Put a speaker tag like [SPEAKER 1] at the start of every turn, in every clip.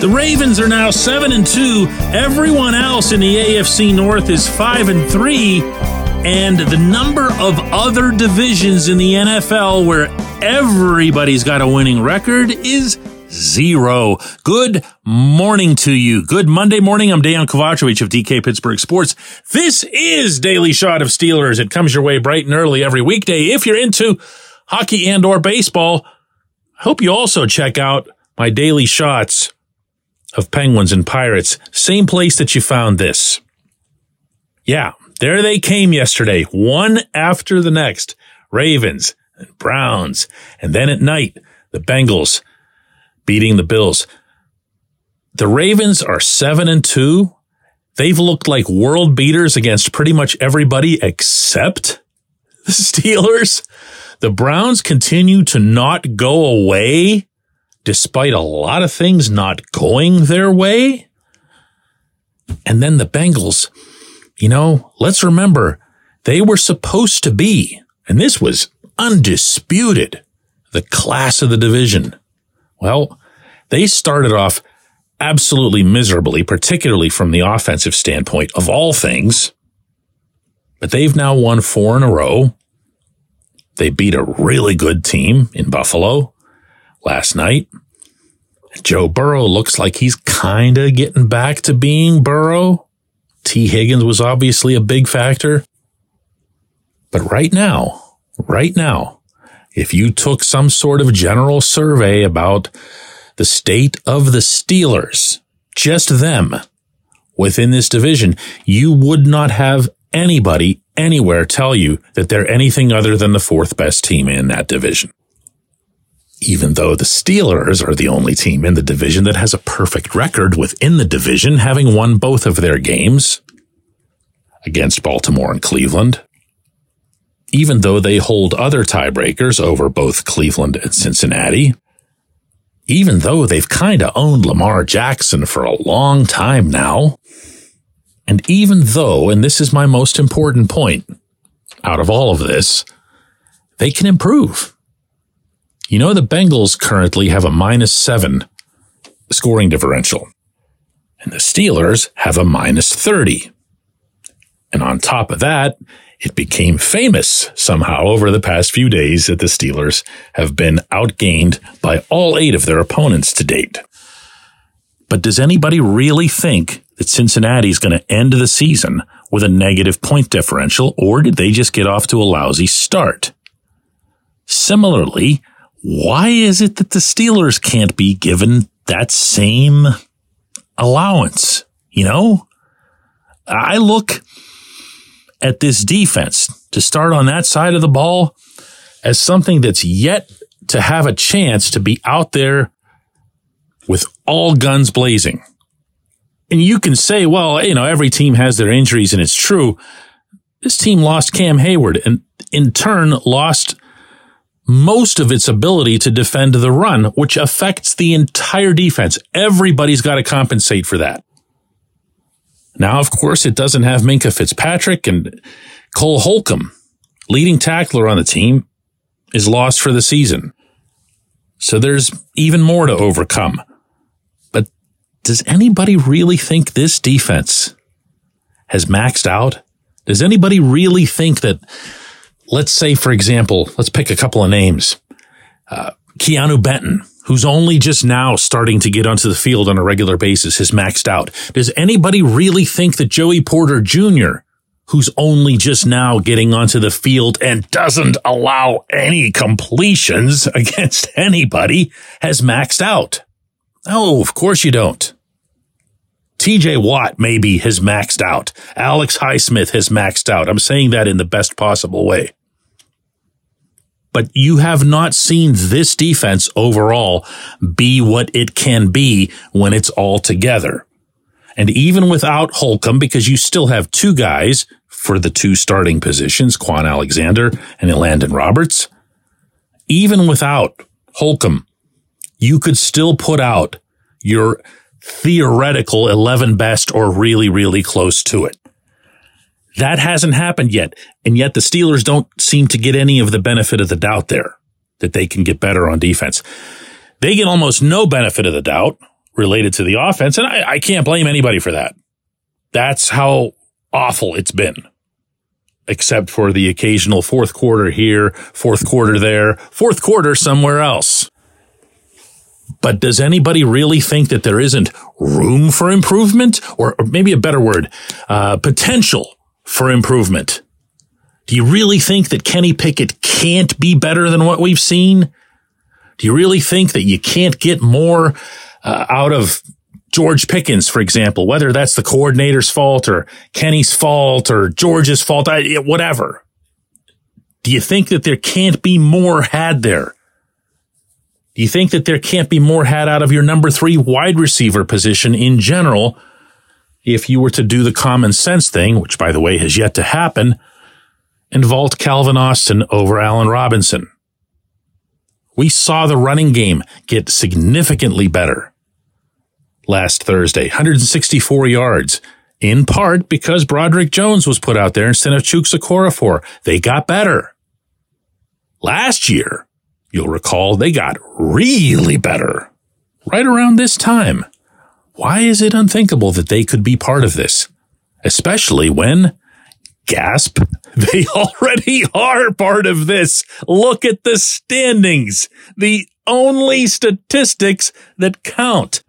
[SPEAKER 1] The Ravens are now 7 and 2. Everyone else in the AFC North is 5 and 3. And the number of other divisions in the NFL where everybody's got a winning record is zero. Good morning to you. Good Monday morning. I'm Dejan Kovacevic of DK Pittsburgh Sports. This is Daily Shot of Steelers. It comes your way bright and early every weekday. If you're into hockey and or baseball, I hope you also check out my daily shots of Penguins and Pirates. Same place that you found this. Yeah, there they came yesterday, one after the next. Ravens and Browns. And then at night, the Bengals beating the Bills. The Ravens are seven and two. They've looked like world beaters against pretty much everybody except the Steelers. The Browns continue to not go away despite a lot of things not going their way. And then the Bengals, you know, let's remember they were supposed to be, and this was undisputed, the class of the division. Well, they started off absolutely miserably, particularly from the offensive standpoint of all things. But they've now won four in a row. They beat a really good team in Buffalo last night. Joe Burrow looks like he's kind of getting back to being Burrow. Tee Higgins was obviously a big factor. But right now, right now, if you took some sort of general survey about the state of the Steelers, just them within this division, you would not have anybody anywhere tell you that they're anything other than the fourth best team in that division. Even though the Steelers are the only team in the division that has a perfect record within the division, having won both of their games against Baltimore and Cleveland. Even though they hold other tiebreakers over both Cleveland and Cincinnati, even though they've kind of owned Lamar Jackson for a long time now. And even though, and this is my most important point out of all of this, they can improve. You know, the Bengals currently have a minus seven scoring differential, and the Steelers have a minus 30. And on top of that, it became famous somehow over the past few days that the Steelers have been outgained by all eight of their opponents to date. But does anybody really think that Cincinnati is going to end the season with a negative point differential, or did they just get off to a lousy start? Similarly, why is it that the Steelers can't be given that same allowance? You know, I look at this defense to start on that side of the ball as something that's yet to have a chance to be out there with all guns blazing. And you can say, well, you know, every team has their injuries and it's true. This team lost Cam Hayward and in turn lost most of its ability to defend the run, which affects the entire defense. Everybody's got to compensate for that. Now, of course, it doesn't have Minkah Fitzpatrick and Cole Holcomb, leading tackler on the team, is lost for the season. So there's even more to overcome. But does anybody really think this defense has maxed out? Does anybody really think that, let's say, for example, let's pick a couple of names. Uh, Keanu Benton, who's only just now starting to get onto the field on a regular basis, has maxed out. Does anybody really think that Joey Porter Jr., who's only just now getting onto the field and doesn't allow any completions against anybody, has maxed out? Oh, of course you don't. TJ Watt maybe has maxed out. Alex Highsmith has maxed out. I'm saying that in the best possible way but you have not seen this defense overall be what it can be when it's all together. And even without Holcomb, because you still have two guys for the two starting positions, Kwon Alexander and Elandon Roberts, even without Holcomb, you could still put out your theoretical 11 best or really, really close to it. That hasn't happened yet. And yet the Steelers don't seem to get any of the benefit of the doubt there that they can get better on defense. They get almost no benefit of the doubt related to the offense. And I, I can't blame anybody for that. That's how awful it's been. Except for the occasional fourth quarter here, fourth quarter there, fourth quarter somewhere else. But does anybody really think that there isn't room for improvement? Or, or maybe a better word, uh, potential for improvement? Do you really think that Kenny Pickett can't be better than what we've seen? Do you really think that you can't get more uh, out of George Pickens, for example, whether that's the coordinator's fault or Kenny's fault or George's fault, whatever? Do you think that there can't be more had there? Do you think that there can't be more had out of your number three wide receiver position in general if you were to do the common sense thing, which by the way has yet to happen, and vault Calvin Austin over Allen Robinson? We saw the running game get significantly better last Thursday, 164 yards, in part because Broderick Jones was put out there instead of Okorafor. They got better. Last year, you'll recall they got really better right around this time. Why is it unthinkable that they could be part of this? Especially when, gasp, they already are part of this. Look at the standings. The only statistics that count.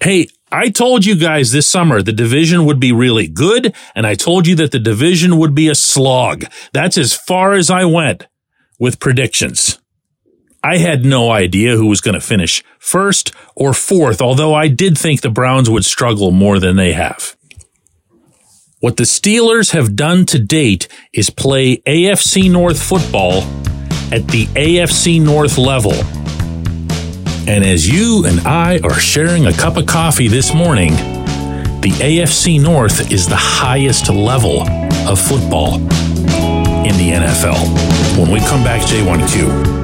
[SPEAKER 1] Hey, I told you guys this summer the division would be really good, and I told you that the division would be a slog. That's as far as I went with predictions. I had no idea who was going to finish first or fourth, although I did think the Browns would struggle more than they have. What the Steelers have done to date is play AFC North football at the AFC North level. And as you and I are sharing a cup of coffee this morning, the AFC North is the highest level of football in the NFL. When we come back, J1Q.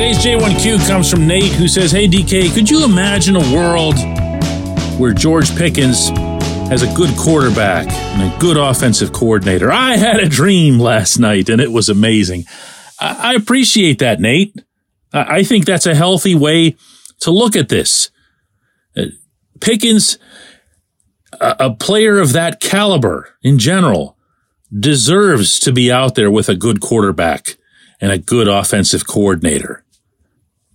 [SPEAKER 1] Today's J1Q comes from Nate, who says, Hey DK, could you imagine a world where George Pickens has a good quarterback and a good offensive coordinator? I had a dream last night and it was amazing. I, appreciate that, Nate. I think that's a healthy way to look at this. Uh, Pickens, a player of that caliber in general, deserves to be out there with a good quarterback and a good offensive coordinator.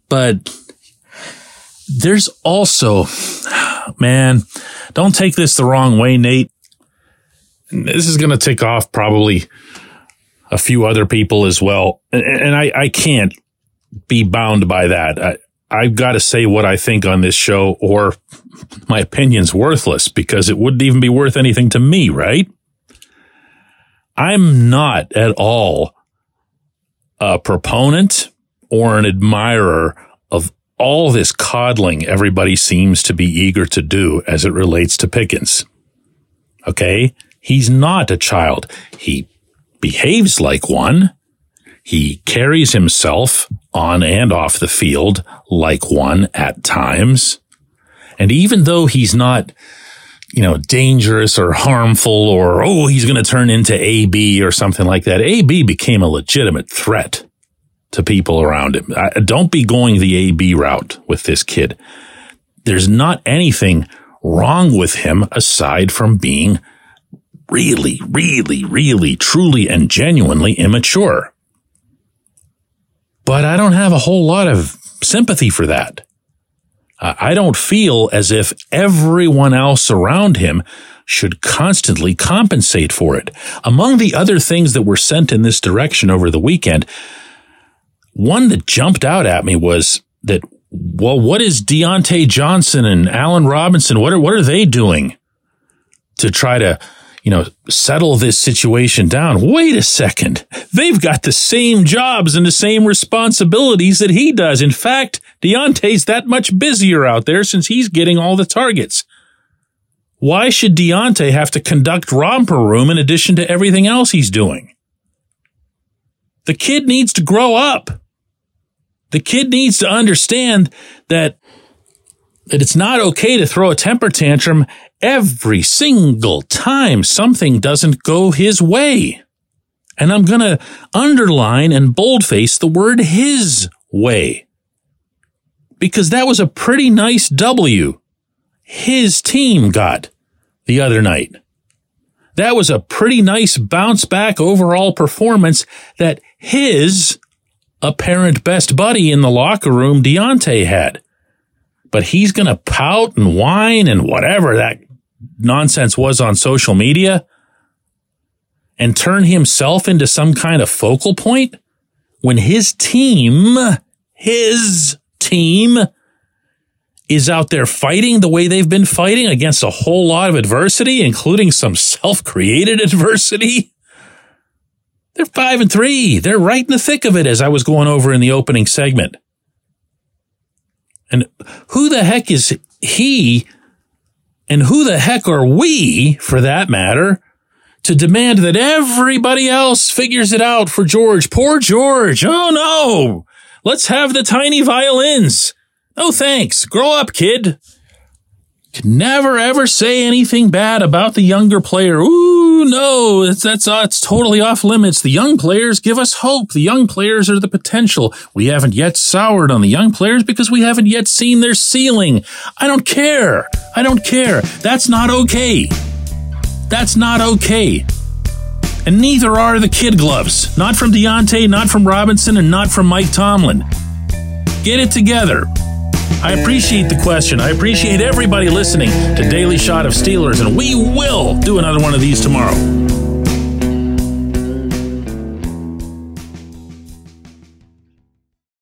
[SPEAKER 1] But there's also, man, don't take this the wrong way, Nate. This is going to tick off probably a few other people as well. And I, I can't be bound by that. I, I've got to say what I think on this show or my opinion's worthless because it wouldn't even be worth anything to me, right? I'm not at all a proponent or an admirer of all this coddling everybody seems to be eager to do as it relates to Pickens. Okay. He's not a child. He behaves like one. He carries himself on and off the field like one at times. And even though he's not, you know, dangerous or harmful or, oh, he's going to turn into AB or something like that, AB became a legitimate threat to people around him. I, don't be going the AB route with this kid. There's not anything wrong with him aside from being really, really, really, truly and genuinely immature. But I don't have a whole lot of sympathy for that. I don't feel as if everyone else around him should constantly compensate for it. Among the other things that were sent in this direction over the weekend, one that jumped out at me was that, well, what is Diontae Johnson and Allen Robinson? What are, what are they doing to try to, you know, settle this situation down? Wait a second. They've got the same jobs and the same responsibilities that he does. In fact, Diontae's that much busier out there since he's getting all the targets. Why should Diontae have to conduct romper room in addition to everything else he's doing? The kid needs to grow up. The kid needs to understand that, that it's not okay to throw a temper tantrum every single time something doesn't go his way. And I'm going to underline and boldface the word his way. Because that was a pretty nice W his team got the other night. That was a pretty nice bounce back overall performance that his apparent best buddy in the locker room, Diontae, had. But he's going to pout and whine and whatever that nonsense was on social media and turn himself into some kind of focal point when his team, his team is out there fighting the way they've been fighting against a whole lot of adversity, including some self-created adversity. They're five and three. They're right in the thick of it as I was going over in the opening segment. And who the heck is he? And who the heck are we, for that matter, to demand that everybody else figures it out for George? Poor George. Oh no. Let's have the tiny violins. Oh, thanks. Grow up, kid. Never ever say anything bad about the younger player. Ooh, no, it's, that's, uh, it's totally off limits. The young players give us hope. The young players are the potential. We haven't yet soured on the young players because we haven't yet seen their ceiling. I don't care. I don't care. That's not okay. That's not okay. And neither are the kid gloves. Not from Diontae, not from Robinson, and not from Mike Tomlin. Get it together. I appreciate the question. I appreciate everybody listening to Daily Shot of Steelers, and we will do another one of these tomorrow.